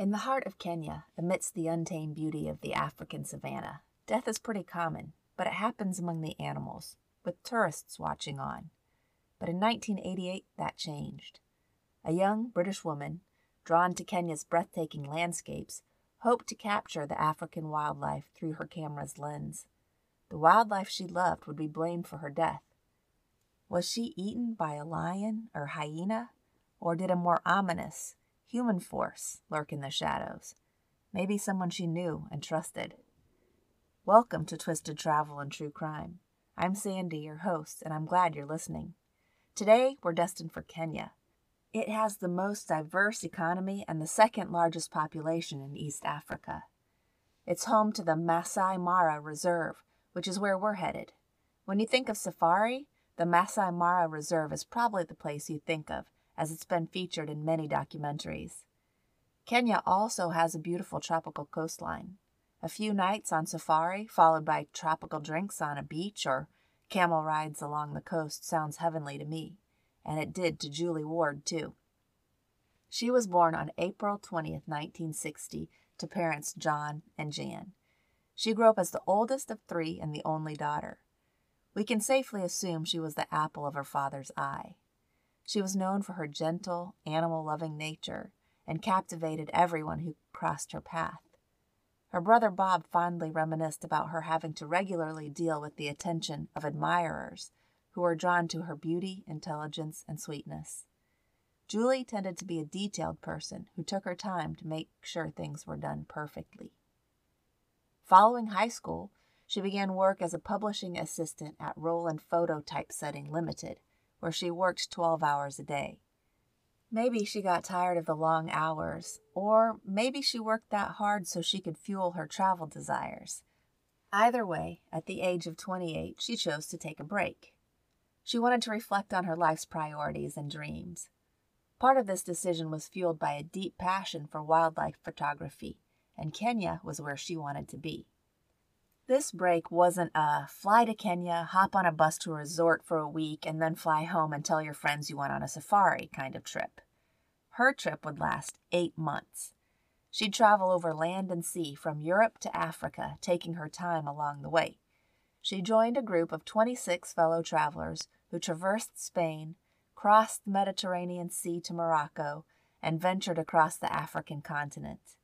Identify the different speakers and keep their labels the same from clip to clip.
Speaker 1: In the heart of Kenya, amidst the untamed beauty of the African savannah, death is pretty common, but it happens among the animals, with tourists watching on. But in 1988, that changed. A young British woman, drawn to Kenya's breathtaking landscapes, hoped to capture the African wildlife through her camera's lens. The wildlife she loved would be blamed for her death. Was she eaten by a lion or hyena? Or did a more ominous, human force lurk in the shadows? Maybe someone she knew and trusted. Welcome to Twisted Travel and True Crime. I'm Sandy, your host, and I'm glad you're listening. Today, we're destined for Kenya. It has the most diverse economy and the second largest population in East Africa. It's home to the Masai Mara Reserve, which is where we're headed. When you think of safari, the Masai Mara Reserve is probably the place you think of, as it's been featured in many documentaries. Kenya also has a beautiful tropical coastline. A few nights on safari, followed by tropical drinks on a beach or camel rides along the coast, sounds heavenly to me, and it did to Julie Ward, too. She was born on April 20th, 1960, to parents John and Jan. She grew up as the oldest of three and the only daughter. We can safely assume she was the apple of her father's eye. She was known for her gentle, animal loving nature and captivated everyone who crossed her path. Her brother Bob fondly reminisced about her having to regularly deal with the attention of admirers who were drawn to her beauty, intelligence, and sweetness. Julie tended to be a detailed person who took her time to make sure things were done perfectly. Following high school, she began work as a publishing assistant at Roland Photo Typesetting Limited, where she worked 12 hours a day. Maybe she got tired of the long hours, or maybe she worked that hard so she could fuel her travel desires. Either way, at the age of 28, she chose to take a break. She wanted to reflect on her life's priorities and dreams. Part of this decision was fueled by a deep passion for wildlife photography, and Kenya was where she wanted to be. This break wasn't a fly to Kenya, hop on a bus to a resort for a week, and then fly home and tell your friends you went on a safari kind of trip. Her trip would last eight months. She'd travel over land and sea from Europe to Africa, taking her time along the way. She joined a group of 26 fellow travelers who traversed Spain, crossed the Mediterranean Sea to Morocco, and ventured across the African continent.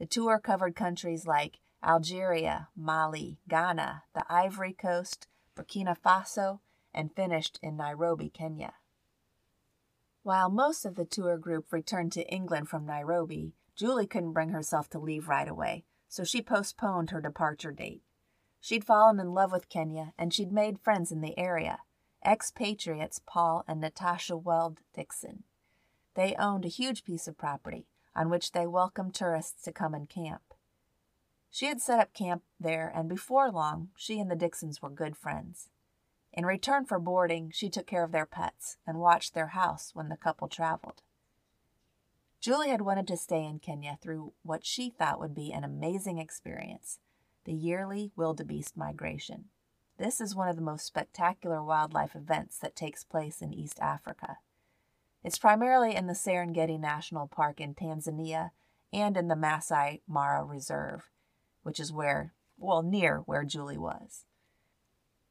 Speaker 1: The tour covered countries like Algeria, Mali, Ghana, the Ivory Coast, Burkina Faso, and finished in Nairobi, Kenya. While most of the tour group returned to England from Nairobi, Julie couldn't bring herself to leave right away, so she postponed her departure date. She'd fallen in love with Kenya and she'd made friends in the area, expatriates Paul and Natasha Weld Dixon. They owned a huge piece of property on which they welcomed tourists to come and camp. She had set up camp there, and before long, she and the Dixons were good friends. In return for boarding, she took care of their pets and watched their house when the couple traveled. Julie had wanted to stay in Kenya through what she thought would be an amazing experience the yearly wildebeest migration. This is one of the most spectacular wildlife events that takes place in East Africa. It's primarily in the Serengeti National Park in Tanzania and in the Masai Mara Reserve which is where, well, near where Julie was.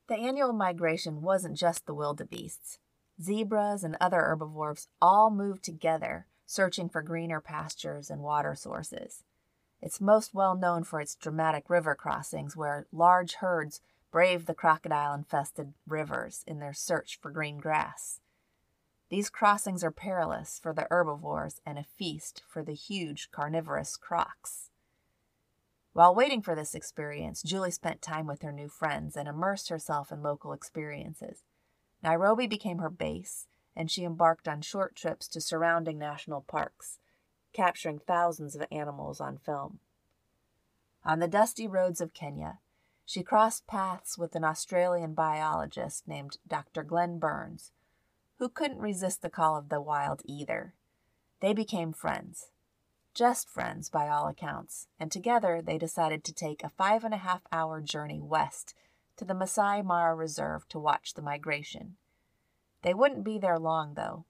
Speaker 1: The annual migration wasn't just the wildebeests. Zebras and other herbivores all moved together, searching for greener pastures and water sources. It's most well known for its dramatic river crossings, where large herds brave the crocodile infested rivers in their search for green grass. These crossings are perilous for the herbivores and a feast for the huge carnivorous crocs. While waiting for this experience, Julie spent time with her new friends and immersed herself in local experiences. Nairobi became her base, and she embarked on short trips to surrounding national parks, capturing thousands of animals on film. On the dusty roads of Kenya, she crossed paths with an Australian biologist named Dr. Glenn Burns, who couldn't resist the call of the wild either. They became friends, just friends by all accounts, and together they decided to take a five and a half hour journey west to the Masai Mara Reserve to watch the migration. They wouldn't be there long, though.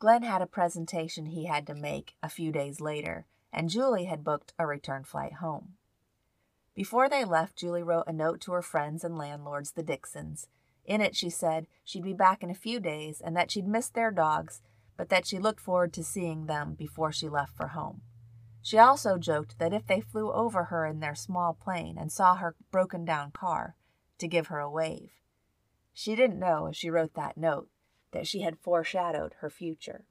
Speaker 1: Glenn had a presentation he had to make a few days later, and Julie had booked a return flight home. Before they left, Julie wrote a note to her friends and landlords, the Dixons. In it, she said she'd be back in a few days and that she'd miss their dogs, but that she looked forward to seeing them before she left for home. She also joked that if they flew over her in their small plane and saw her broken down car, to give her a wave. She didn't know, as she wrote that note, that she had foreshadowed her future.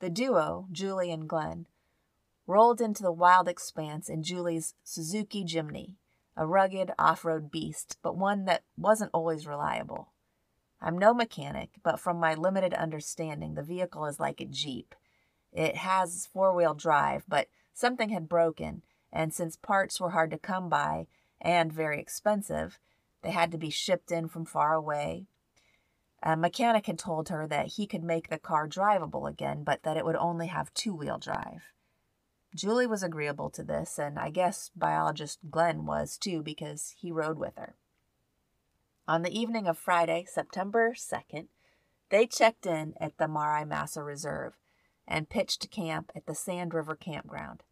Speaker 1: The duo, Julie and Glenn, rolled into the wild expanse in Julie's Suzuki Jimny, a rugged off road beast, but one that wasn't always reliable. I'm no mechanic, but from my limited understanding, the vehicle is like a Jeep. It has four wheel drive, but something had broken, and since parts were hard to come by and very expensive, they had to be shipped in from far away. A mechanic had told her that he could make the car drivable again, but that it would only have two wheel drive. Julie was agreeable to this, and I guess biologist Glenn was too because he rode with her. On the evening of Friday, September 2nd, they checked in at the Marai Massa Reserve and pitched camp at the Sand River Campground,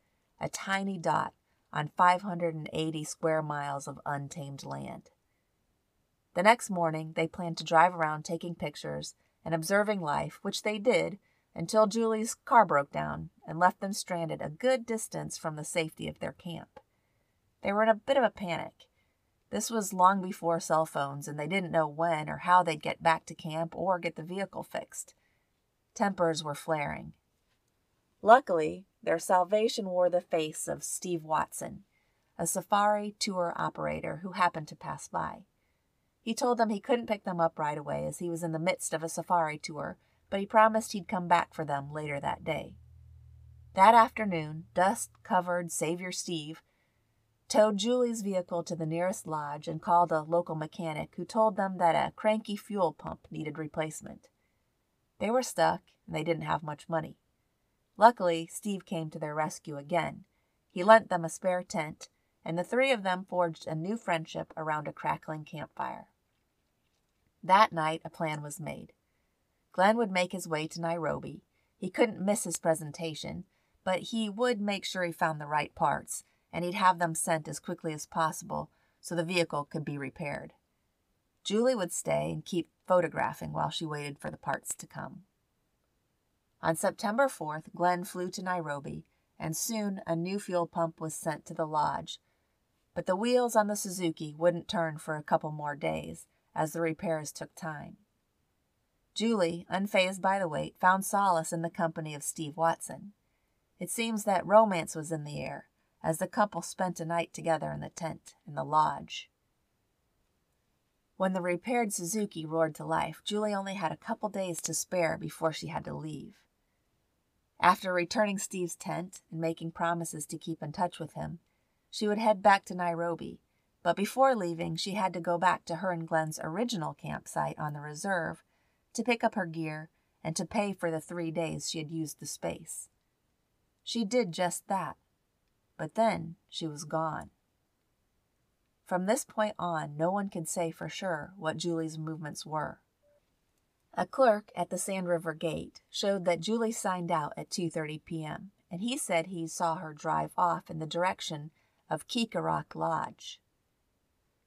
Speaker 1: a tiny dot on 580 square miles of untamed land. The next morning, they planned to drive around taking pictures and observing life, which they did until Julie's car broke down and left them stranded a good distance from the safety of their camp. They were in a bit of a panic. This was long before cell phones, and they didn't know when or how they'd get back to camp or get the vehicle fixed. Tempers were flaring. Luckily, their salvation wore the face of Steve Watson, a safari tour operator who happened to pass by. He told them he couldn't pick them up right away as he was in the midst of a safari tour but he promised he'd come back for them later that day. That afternoon, dust covered Savior Steve towed Julie's vehicle to the nearest lodge and called a local mechanic who told them that a cranky fuel pump needed replacement. They were stuck and they didn't have much money. Luckily, Steve came to their rescue again. He lent them a spare tent, and the three of them forged a new friendship around a crackling campfire. That night, a plan was made. Glenn would make his way to Nairobi. He couldn't miss his presentation, but he would make sure he found the right parts, and he'd have them sent as quickly as possible so the vehicle could be repaired. Julie would stay and keep photographing while she waited for the parts to come. On September 4th, Glenn flew to Nairobi, and soon a new fuel pump was sent to the lodge. But the wheels on the Suzuki wouldn't turn for a couple more days, as the repairs took time. Julie, unfazed by the wait, found solace in the company of Steve Watson. It seems that romance was in the air, as the couple spent a night together in the tent in the lodge. When the repaired Suzuki roared to life, Julie only had a couple days to spare before she had to leave. After returning Steve's tent and making promises to keep in touch with him, she would head back to Nairobi, but before leaving, she had to go back to her and Glenn's original campsite on the reserve to pick up her gear, and to pay for the three days she had used the space. She did just that, but then she was gone. From this point on, no one could say for sure what Julie's movements were. A clerk at the Sand River gate showed that Julie signed out at 2:30 p.m., and he said he saw her drive off in the direction of Keekorok Lodge.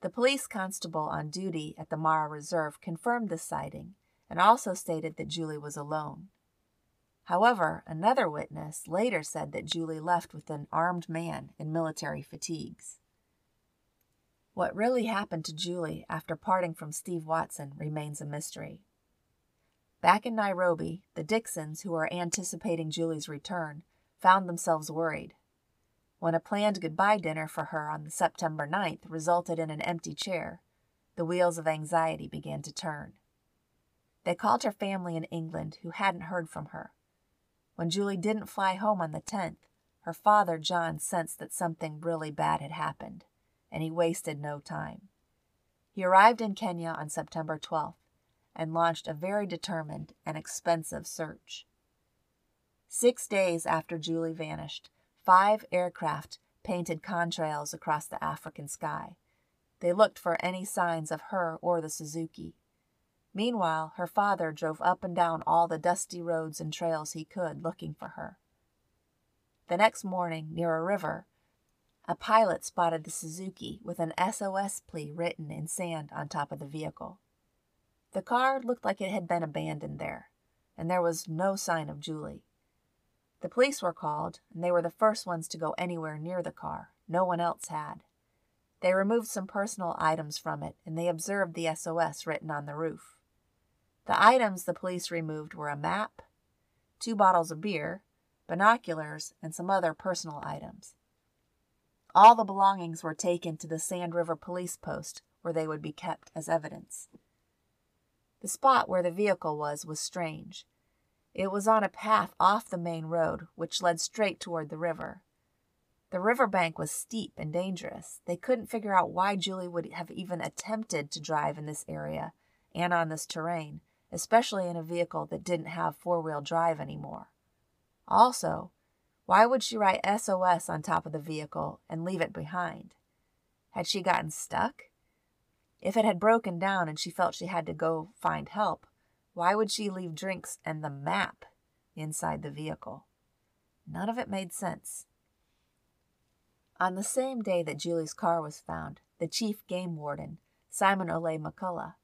Speaker 1: The police constable on duty at the Mara Reserve confirmed this sighting and also stated that Julie was alone. However, another witness later said that Julie left with an armed man in military fatigues. What really happened to Julie after parting from Steve Watson remains a mystery. Back in Nairobi, the Dixons, who were anticipating Julie's return, found themselves worried. When a planned goodbye dinner for her on September 9th resulted in an empty chair, the wheels of anxiety began to turn. They called her family in England, who hadn't heard from her. When Julie didn't fly home on the 10th, her father, John, sensed that something really bad had happened, and he wasted no time. He arrived in Kenya on September 12th and launched a very determined and expensive search. Six days after Julie vanished, five aircraft painted contrails across the African sky. They looked for any signs of her or the Suzuki. Meanwhile, her father drove up and down all the dusty roads and trails he could, looking for her. the next morning, near a river, a pilot spotted the Suzuki with an SOS plea written in sand on top of the vehicle. The car looked like it had been abandoned there, and there was no sign of Julie. The police were called, and they were the first ones to go anywhere near the car. No one else had. They removed some personal items from it, and they observed the SOS written on the roof. The items the police removed were a map, two bottles of beer, binoculars, and some other personal items. All the belongings were taken to the Sand River Police Post, where they would be kept as evidence. The spot where the vehicle was was strange. It was on a path off the main road, which led straight toward the river. The river bank was steep and dangerous. They couldn't figure out why Julie would have even attempted to drive in this area and on this terrain, especially in a vehicle that didn't have four wheel drive anymore. Also, why would she write SOS on top of the vehicle and leave it behind? Had she gotten stuck? If it had broken down and she felt she had to go find help, why would she leave drinks and the map inside the vehicle? None of it made sense. On the same day that Julie's car was found, the chief game warden, Simon ole Makallah,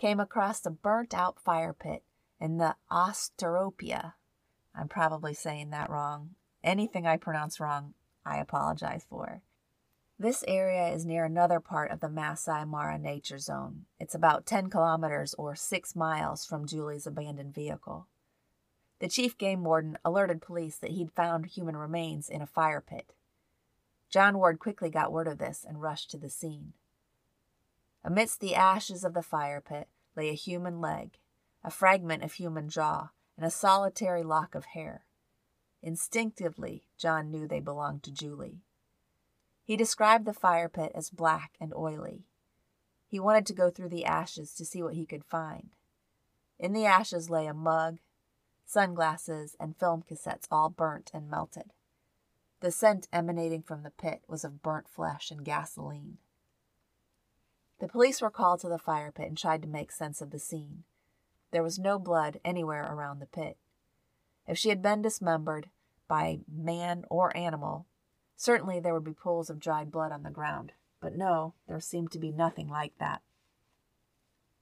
Speaker 1: came across a burnt out fire pit in the Osteropia. I'm probably saying that wrong. Anything I pronounce wrong, I apologize for. This area is near another part of the Masai Mara Nature Zone. It's about 10 kilometers or 6 miles from Julie's abandoned vehicle. The chief game warden alerted police that he'd found human remains in a fire pit. John Ward quickly got word of this and rushed to the scene. Amidst the ashes of the fire pit lay a human leg, a fragment of human jaw, and a solitary lock of hair. Instinctively, John knew they belonged to Julie. He described the fire pit as black and oily. He wanted to go through the ashes to see what he could find. In the ashes lay a mug, sunglasses, and film cassettes all burnt and melted. The scent emanating from the pit was of burnt flesh and gasoline. The police were called to the fire pit and tried to make sense of the scene. There was no blood anywhere around the pit. If she had been dismembered by man or animal, certainly there would be pools of dried blood on the ground. But no, there seemed to be nothing like that.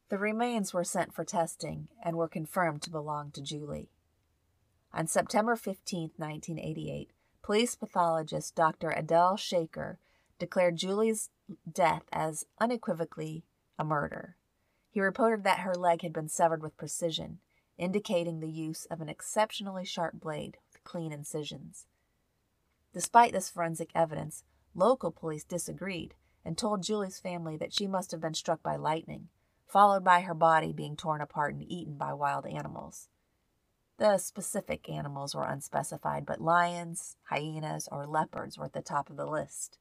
Speaker 1: The remains were sent for testing and were confirmed to belong to Julie. On September 15, 1988, Police pathologist Dr. Adel Shaker declared Julie's death as unequivocally a murder. He reported that her leg had been severed with precision, indicating the use of an exceptionally sharp blade with clean incisions. Despite this forensic evidence, local police disagreed and told Julie's family that she must have been struck by lightning, followed by her body being torn apart and eaten by wild animals. The specific animals were unspecified, but lions, hyenas, or leopards were at the top of the list.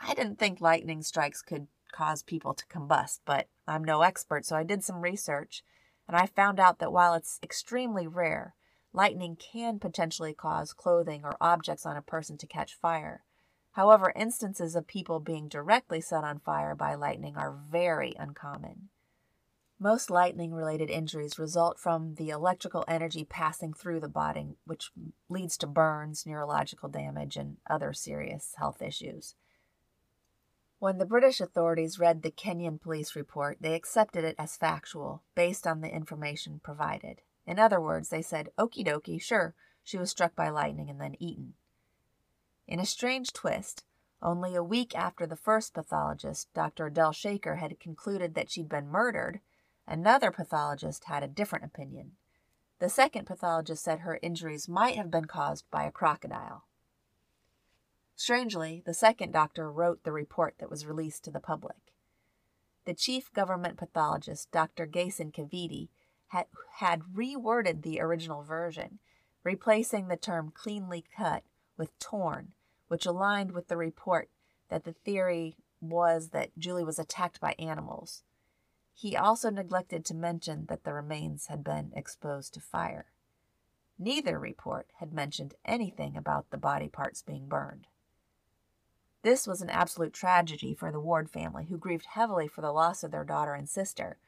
Speaker 1: I didn't think lightning strikes could cause people to combust, but I'm no expert, so I did some research, and I found out that while it's extremely rare, lightning can potentially cause clothing or objects on a person to catch fire. However, instances of people being directly set on fire by lightning are very uncommon. Most lightning related injuries result from the electrical energy passing through the body, which leads to burns, neurological damage, and other serious health issues. When the British authorities read the Kenyan police report, they accepted it as factual, based on the information provided. In other words, they said, okie dokie, sure, she was struck by lightning and then eaten. In a strange twist, only a week after the first pathologist, Dr. Adel Shaker, had concluded that she'd been murdered, Another pathologist had a different opinion. The second pathologist said her injuries might have been caused by a crocodile. Strangely, the second doctor wrote the report that was released to the public. The chief government pathologist, Dr. Jason Kaviti, had, had reworded the original version, replacing the term cleanly cut with torn, which aligned with the report that the theory was that Julie was attacked by animals. He also neglected to mention that the remains had been exposed to fire. Neither report had mentioned anything about the body parts being burned. This was an absolute tragedy for the Ward family, who grieved heavily for the loss of their daughter and sister.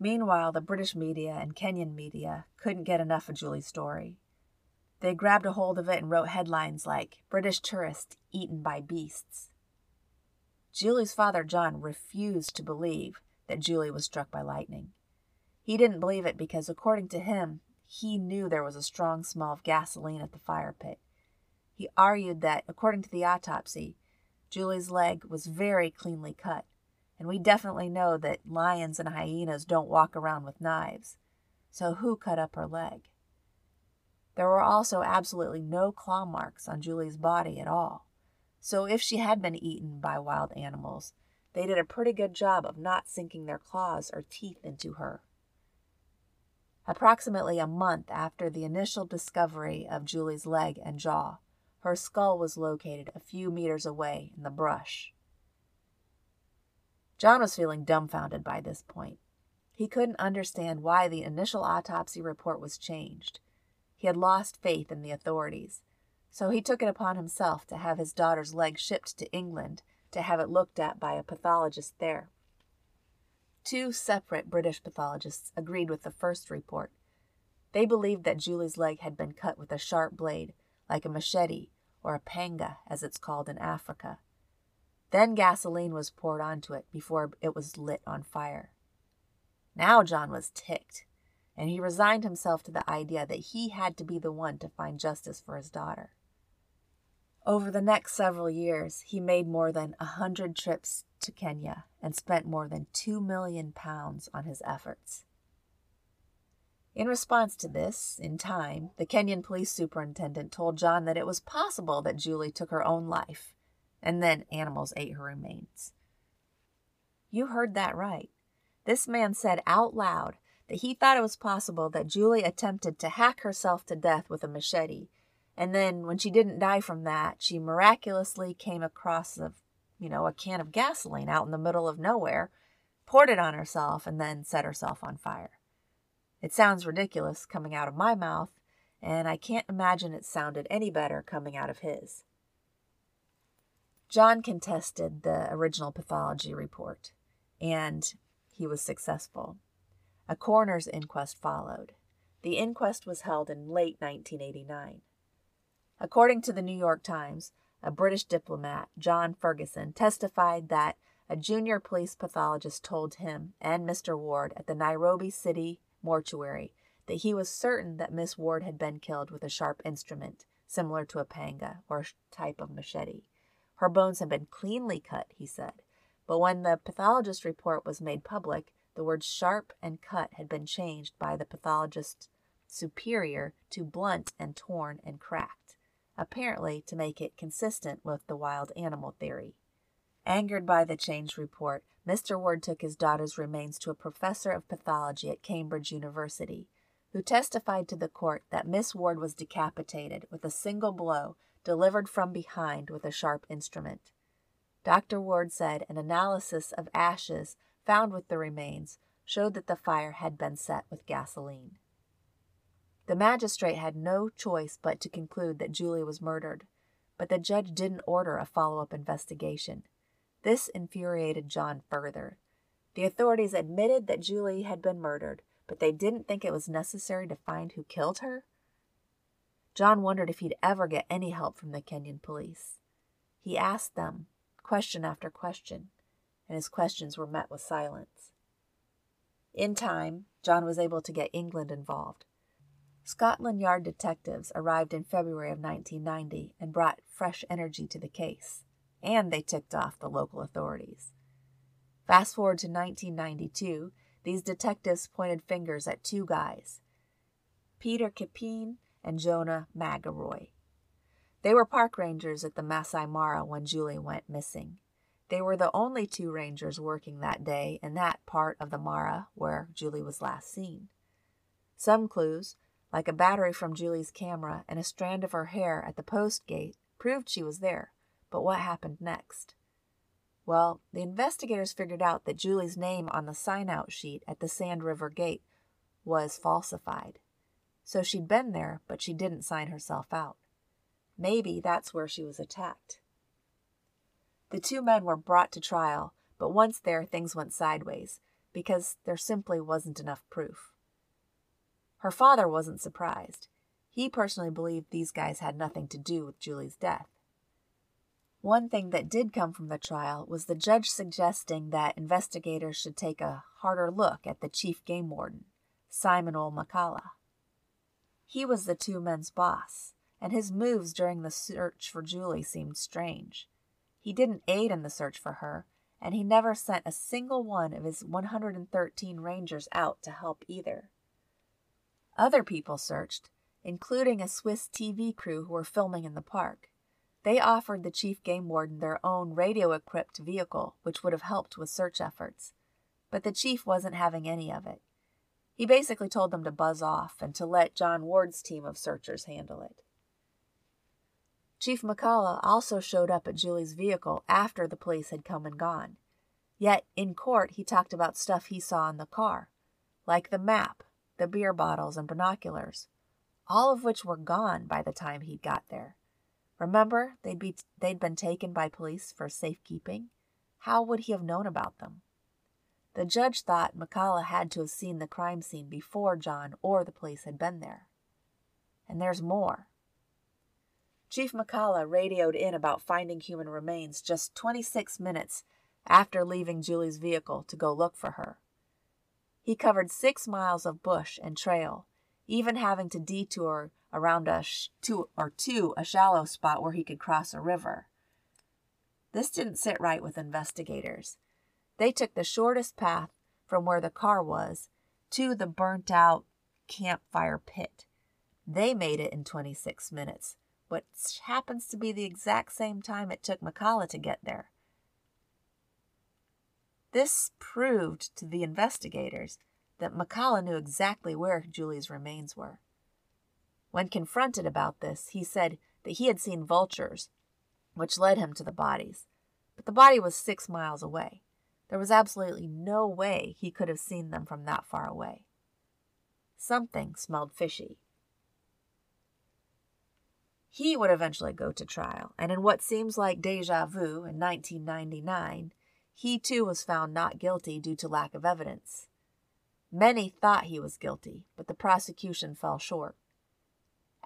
Speaker 1: Meanwhile, the British media and Kenyan media couldn't get enough of Julie's story. They grabbed a hold of it and wrote headlines like British tourist eaten by beasts. Julie's father, John, refused to believe that Julie was struck by lightning. He didn't believe it because, according to him, he knew there was a strong smell of gasoline at the fire pit. He argued that, according to the autopsy, Julie's leg was very cleanly cut, and we definitely know that lions and hyenas don't walk around with knives. So, who cut up her leg? There were also absolutely no claw marks on Julie's body at all. So, if she had been eaten by wild animals, they did a pretty good job of not sinking their claws or teeth into her. Approximately a month after the initial discovery of Julie's leg and jaw, her skull was located a few meters away in the brush. John was feeling dumbfounded by this point. He couldn't understand why the initial autopsy report was changed. He had lost faith in the authorities, so he took it upon himself to have his daughter's leg shipped to England to have it looked at by a pathologist there. Two separate British pathologists agreed with the first report. They believed that Julie's leg had been cut with a sharp blade, like a machete, or a panga, as it's called in Africa. Then gasoline was poured onto it before it was lit on fire. Now John was ticked, and he resigned himself to the idea that he had to be the one to find justice for his daughter. Over the next several years, he made more than a hundred trips to Kenya and spent more than two million pounds on his efforts. In response to this, in time, the Kenyan police superintendent told John that it was possible that Julie took her own life, and then animals ate her remains. You heard that right. This man said out loud that he thought it was possible that Julie attempted to hack herself to death with a machete and then when she didn't die from that, she miraculously came across a, you know, a can of gasoline out in the middle of nowhere, poured it on herself, and then set herself on fire. It sounds ridiculous coming out of my mouth, and I can't imagine it sounded any better coming out of his. John contested the original pathology report, and he was successful. A coroner's inquest followed. The inquest was held in late 1989. According to the New York Times, a British diplomat, John Ferguson, testified that a junior police pathologist told him and Mr. Ward at the Nairobi City mortuary that he was certain that Miss Ward had been killed with a sharp instrument, similar to a panga or type of machete. Her bones had been cleanly cut, he said, but when the pathologist's report was made public, the words sharp and cut had been changed by the pathologist superior to blunt and torn and cracked apparently to make it consistent with the wild animal theory. Angered by the changed report, Mr. Ward took his daughter's remains to a professor of pathology at Cambridge University, who testified to the court that Miss Ward was decapitated with a single blow delivered from behind with a sharp instrument. Dr. Ward said an analysis of ashes found with the remains showed that the fire had been set with gasoline. The magistrate had no choice but to conclude that Julie was murdered, but the judge didn't order a follow up investigation. This infuriated John further. The authorities admitted that Julie had been murdered, but they didn't think it was necessary to find who killed her. John wondered if he'd ever get any help from the Kenyan police. He asked them question after question, and his questions were met with silence. In time, John was able to get England involved. Scotland Yard detectives arrived in February of 1990 and brought fresh energy to the case, and they ticked off the local authorities. Fast forward to 1992, these detectives pointed fingers at two guys Peter Kipeen and Jonah Magiroi. They were park rangers at the Masai Mara when Julie went missing. They were the only two rangers working that day in that part of the Mara where Julie was last seen. Some clues, like a battery from Julie's camera and a strand of her hair at the post gate, proved she was there. But what happened next? Well, the investigators figured out that Julie's name on the sign out sheet at the Sand River Gate was falsified. So she'd been there, but she didn't sign herself out. Maybe that's where she was attacked. The two men were brought to trial, but once there, things went sideways because there simply wasn't enough proof. Her father wasn't surprised. He personally believed these guys had nothing to do with Julie's death. One thing that did come from the trial was the judge suggesting that investigators should take a harder look at the chief game warden, Simon ole Makallah. He was the two men's boss, and his moves during the search for Julie seemed strange. He didn't aid in the search for her, and he never sent a single one of his 113 rangers out to help either. Other people searched, including a Swiss TV crew who were filming in the park. They offered the chief game warden their own radio equipped vehicle, which would have helped with search efforts. But the chief wasn't having any of it. He basically told them to buzz off and to let John Ward's team of searchers handle it. Chief Makallah also showed up at Julie's vehicle after the police had come and gone. Yet in court, he talked about stuff he saw in the car, like the map, the beer bottles, and binoculars, all of which were gone by the time he'd got there. Remember, they'd, be, they'd been taken by police for safekeeping? How would he have known about them? The judge thought Makallah had to have seen the crime scene before John or the police had been there. And there's more. Chief Makallah radioed in about finding human remains just 26 minutes after leaving Julie's vehicle to go look for her. He covered six miles of bush and trail, even having to detour around a sh- two or two a shallow spot where he could cross a river. This didn't sit right with investigators. They took the shortest path from where the car was to the burnt out campfire pit. They made it in 26 minutes, which happens to be the exact same time it took Makallah to get there. This proved to the investigators that Makallah knew exactly where Julie's remains were. When confronted about this, he said that he had seen vultures, which led him to the bodies. But the body was six miles away. There was absolutely no way he could have seen them from that far away. Something smelled fishy. He would eventually go to trial, and in what seems like deja vu in 1999, he too was found not guilty due to lack of evidence. Many thought he was guilty, but the prosecution fell short.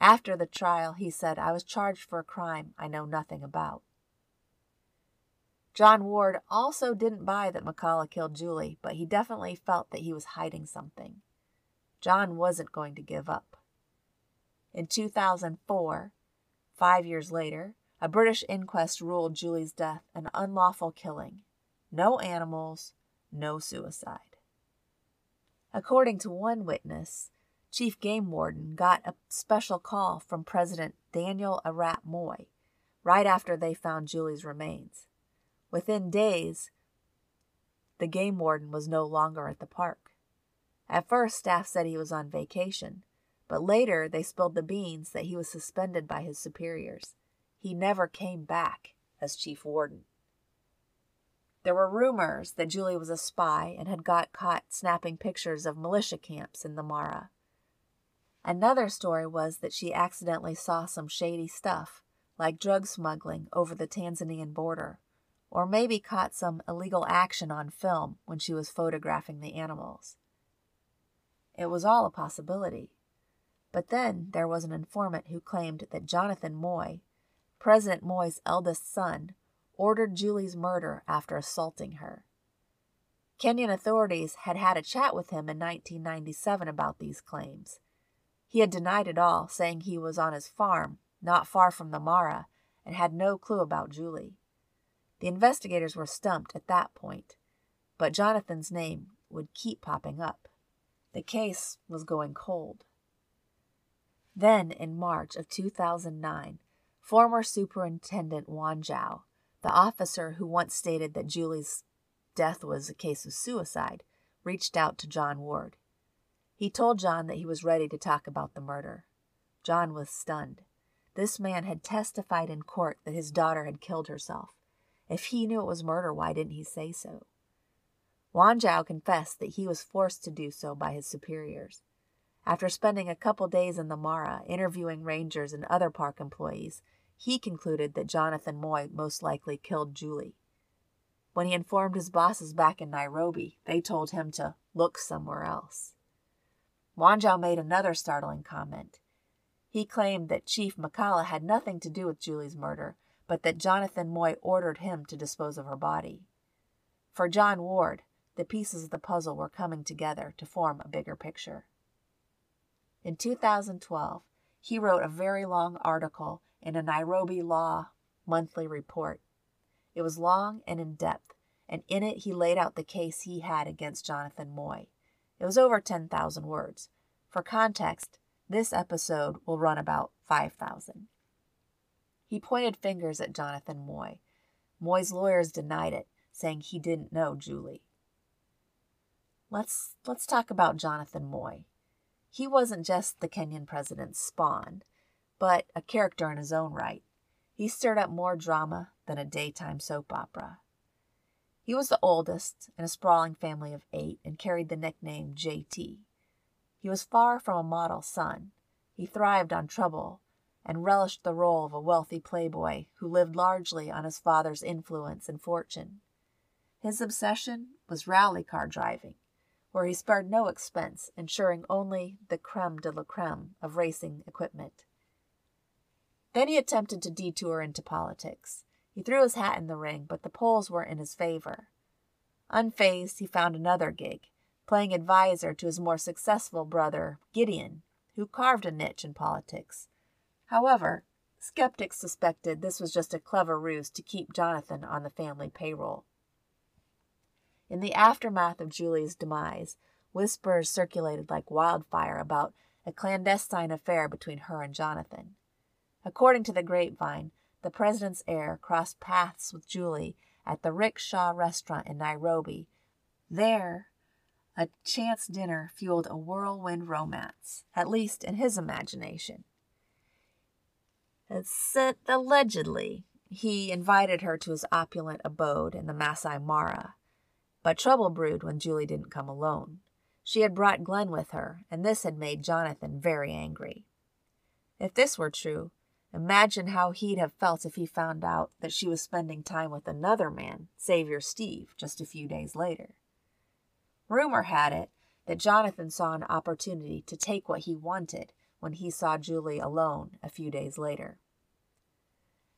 Speaker 1: After the trial, he said, I was charged for a crime I know nothing about. John Ward also didn't buy that Makallah killed Julie, but he definitely felt that he was hiding something. John wasn't going to give up. In 2004, five years later, a British inquest ruled Julie's death an unlawful killing. No animals, no suicide. According to one witness, Chief Game Warden got a special call from President Daniel Arap Moi right after they found Julie's remains. Within days, the game warden was no longer at the park. At first, staff said he was on vacation, but later they spilled the beans that he was suspended by his superiors. He never came back as chief warden. There were rumors that Julie was a spy and had got caught snapping pictures of militia camps in the Mara. Another story was that she accidentally saw some shady stuff, like drug smuggling, over the Tanzanian border, or maybe caught some illegal action on film when she was photographing the animals. It was all a possibility. But then there was an informant who claimed that Jonathan Moi, President Moi's eldest son, ordered Julie's murder after assaulting her. Kenyan authorities had had a chat with him in 1997 about these claims he had denied it all, saying he was on his farm, not far from the Mara, and had no clue about Julie. The investigators were stumped at that point, but Jonathan's name would keep popping up. The case was going cold. Then, in March of 2009, former Superintendent Wanjau, the officer who once stated that Julie's death was a case of suicide, reached out to John Ward. He told John that he was ready to talk about the murder. John was stunned. This man had testified in court that his daughter had killed herself. If he knew it was murder, why didn't he say so? Wanjau confessed that he was forced to do so by his superiors. After spending a couple days in the Mara interviewing rangers and other park employees, he concluded that Jonathan Moi most likely killed Julie. When he informed his bosses back in Nairobi, they told him to look somewhere else. Wan made another startling comment. He claimed that Chief Makallah had nothing to do with Julie's murder, but that Jonathan Moi ordered him to dispose of her body. For John Ward, the pieces of the puzzle were coming together to form a bigger picture. In 2012, he wrote a very long article in a Nairobi Law monthly report. It was long and in depth, and in it he laid out the case he had against Jonathan Moi. It was over 10,000 words. For context, this episode will run about 5,000. He pointed fingers at Jonathan Moi. Moi's lawyers denied it, saying he didn't know Julie. Let's let's talk about Jonathan Moi. He wasn't just the Kenyan president's spawn, but a character in his own right. He stirred up more drama than a daytime soap opera. He was the oldest in a sprawling family of eight and carried the nickname JT. He was far from a model son. He thrived on trouble and relished the role of a wealthy playboy who lived largely on his father's influence and fortune. His obsession was rally car driving, where he spared no expense, ensuring only the creme de la creme of racing equipment. Then he attempted to detour into politics. He threw his hat in the ring, but the polls were in his favor. Unfazed, he found another gig, playing advisor to his more successful brother, Gideon, who carved a niche in politics. However, skeptics suspected this was just a clever ruse to keep Jonathan on the family payroll. In the aftermath of Julie's demise, whispers circulated like wildfire about a clandestine affair between her and Jonathan. According to the grapevine, the president's heir crossed paths with Julie at the Rickshaw restaurant in Nairobi. There, a chance dinner fueled a whirlwind romance, at least in his imagination. It's said allegedly he invited her to his opulent abode in the Masai Mara, but trouble brewed when Julie didn't come alone. She had brought Glenn with her, and this had made Jonathan very angry. If this were true, imagine how he'd have felt if he found out that she was spending time with another man, Savior Steve, just a few days later. Rumor had it that Jonathan saw an opportunity to take what he wanted when he saw Julie alone a few days later.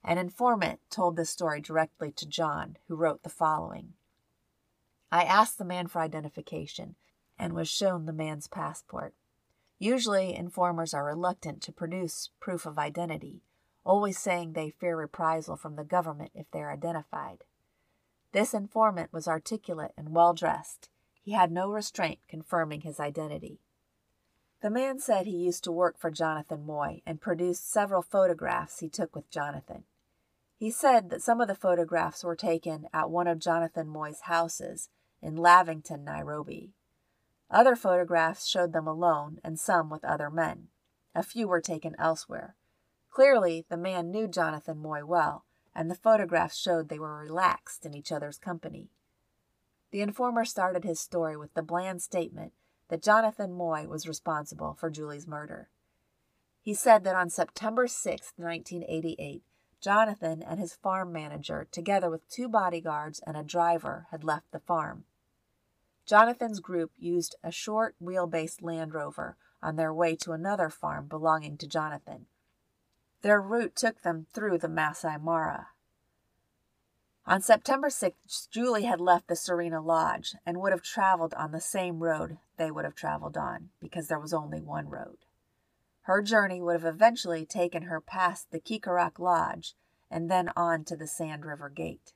Speaker 1: An informant told this story directly to John, who wrote the following I asked the man for identification and was shown the man's passport. Usually, informers are reluctant to produce proof of identity, always saying they fear reprisal from the government if they are identified. This informant was articulate and well dressed. He had no restraint confirming his identity. The man said he used to work for Jonathan Moi and produced several photographs he took with Jonathan. He said that some of the photographs were taken at one of Jonathan Moi's houses in Lavington, Nairobi. Other photographs showed them alone and some with other men. A few were taken elsewhere. Clearly, the man knew Jonathan Moi well, and the photographs showed they were relaxed in each other's company. The informer started his story with the bland statement that Jonathan Moi was responsible for Julie's murder. He said that on September 6, 1988, Jonathan and his farm manager, together with two bodyguards and a driver, had left the farm. Jonathan's group used a short wheelbase Land Rover on their way to another farm belonging to Jonathan. Their route took them through the Masai Mara. On September 6th, Julie had left the Serena Lodge and would have traveled on the same road they would have traveled on because there was only one road. Her journey would have eventually taken her past the Keekorok Lodge and then on to the Sand River Gate.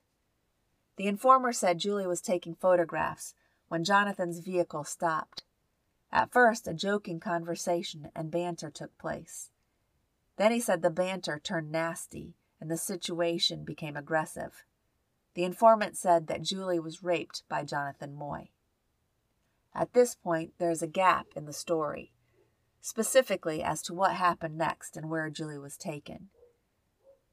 Speaker 1: The informer said Julie was taking photographs when Jonathan's vehicle stopped. At first, a joking conversation and banter took place. Then he said the banter turned nasty and the situation became aggressive. The informant said that Julie was raped by Jonathan Moi. At this point, there is a gap in the story, specifically as to what happened next and where Julie was taken.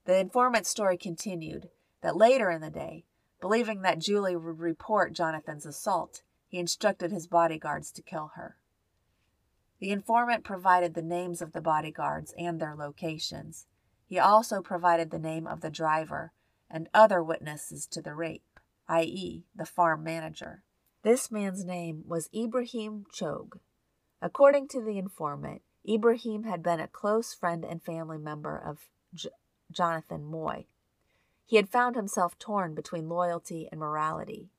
Speaker 1: The informant's story continued that later in the day, believing that Julie would report Jonathan's assault, he instructed his bodyguards to kill her. The informant provided the names of the bodyguards and their locations. He also provided the name of the driver and other witnesses to the rape, i.e., the farm manager. This man's name was Ibrahim Chog. According to the informant, Ibrahim had been a close friend and family member of J- Jonathan Moi. He had found himself torn between loyalty and morality.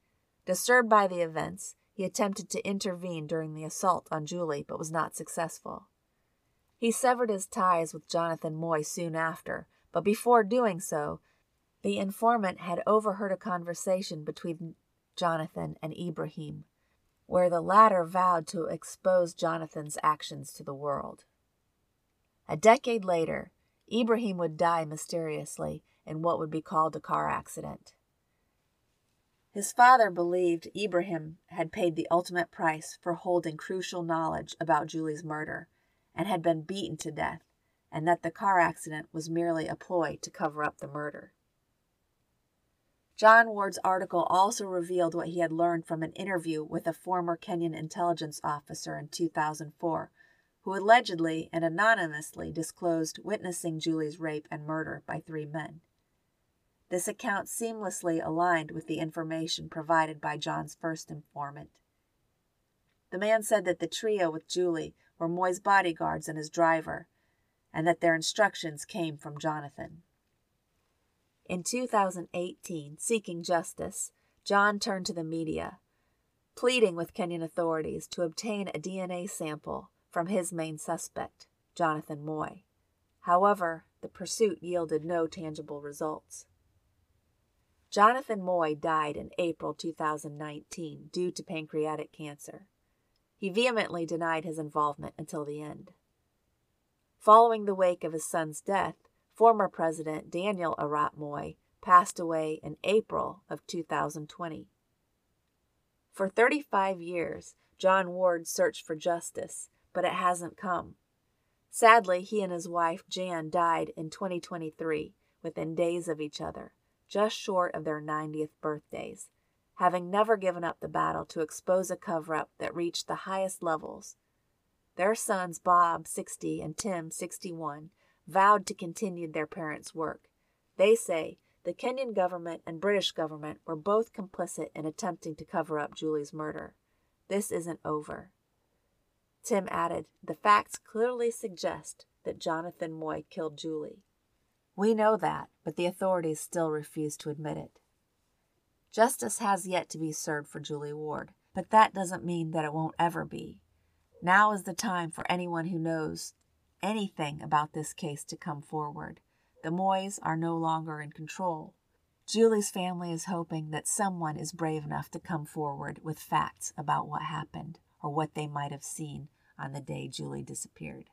Speaker 1: Disturbed by the events, he attempted to intervene during the assault on Julie, but was not successful. He severed his ties with Jonathan Moi soon after, but before doing so, the informant had overheard a conversation between Jonathan and Ibrahim, where the latter vowed to expose Jonathan's actions to the world. A decade later, Ibrahim would die mysteriously in what would be called a car accident. His father believed Ibrahim had paid the ultimate price for holding crucial knowledge about Julie's murder and had been beaten to death, and that the car accident was merely a ploy to cover up the murder. John Ward's article also revealed what he had learned from an interview with a former Kenyan intelligence officer in 2004, who allegedly and anonymously disclosed witnessing Julie's rape and murder by three men. This account seamlessly aligned with the information provided by John's first informant. The man said that the trio with Julie were Moi's bodyguards and his driver, and that their instructions came from Jonathan. In 2018, seeking justice, John turned to the media, pleading with Kenyan authorities to obtain a DNA sample from his main suspect, Jonathan Moi. However, the pursuit yielded no tangible results. Jonathan Moi died in April 2019 due to pancreatic cancer. He vehemently denied his involvement until the end. Following the wake of his son's death, former President Daniel Arap Moi passed away in April of 2020. For 35 years, John Ward searched for justice, but it hasn't come. Sadly, he and his wife Jan died in 2023 within days of each other just short of their 90th birthdays, having never given up the battle to expose a cover up that reached the highest levels. Their sons, Bob, 60, and Tim, 61, vowed to continue their parents' work. They say the Kenyan government and British government were both complicit in attempting to cover up Julie's murder. This isn't over. Tim added, The facts clearly suggest that Jonathan Moi killed Julie. We know that, but the authorities still refuse to admit it. Justice has yet to be served for Julie Ward, but that doesn't mean that it won't ever be. Now is the time for anyone who knows anything about this case to come forward. The Mois are no longer in control. Julie's family is hoping that someone is brave enough to come forward with facts about what happened or what they might have seen on the day Julie disappeared.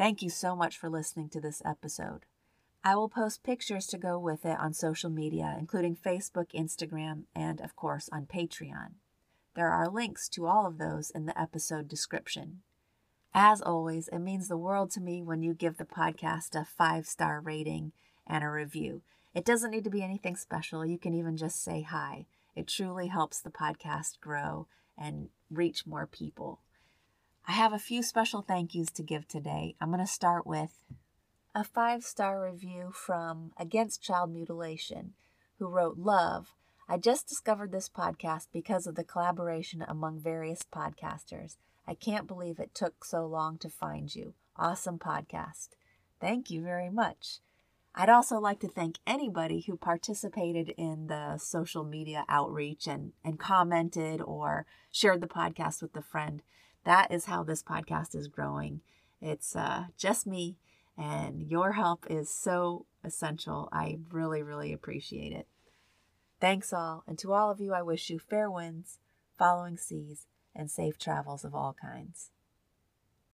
Speaker 1: Thank you so much for listening to this episode. I will post pictures to go with it on social media, including Facebook, Instagram, and of course on Patreon. There are links to all of those in the episode description. As always, it means the world to me when you give the podcast a five star rating and a review. It doesn't need to be anything special, you can even just say hi. It truly helps the podcast grow and reach more people. I have a few special thank yous to give today. I'm going to start with a five star review from Against Child Mutilation, who wrote Love. I just discovered this podcast because of the collaboration among various podcasters. I can't believe it took so long to find you. Awesome podcast. Thank you very much. I'd also like to thank anybody who participated in the social media outreach and, and commented or shared the podcast with a friend that is how this podcast is growing. It's uh, just me, and your help is so essential. I really, really appreciate it. Thanks all, and to all of you, I wish you fair winds, following seas, and safe travels of all kinds.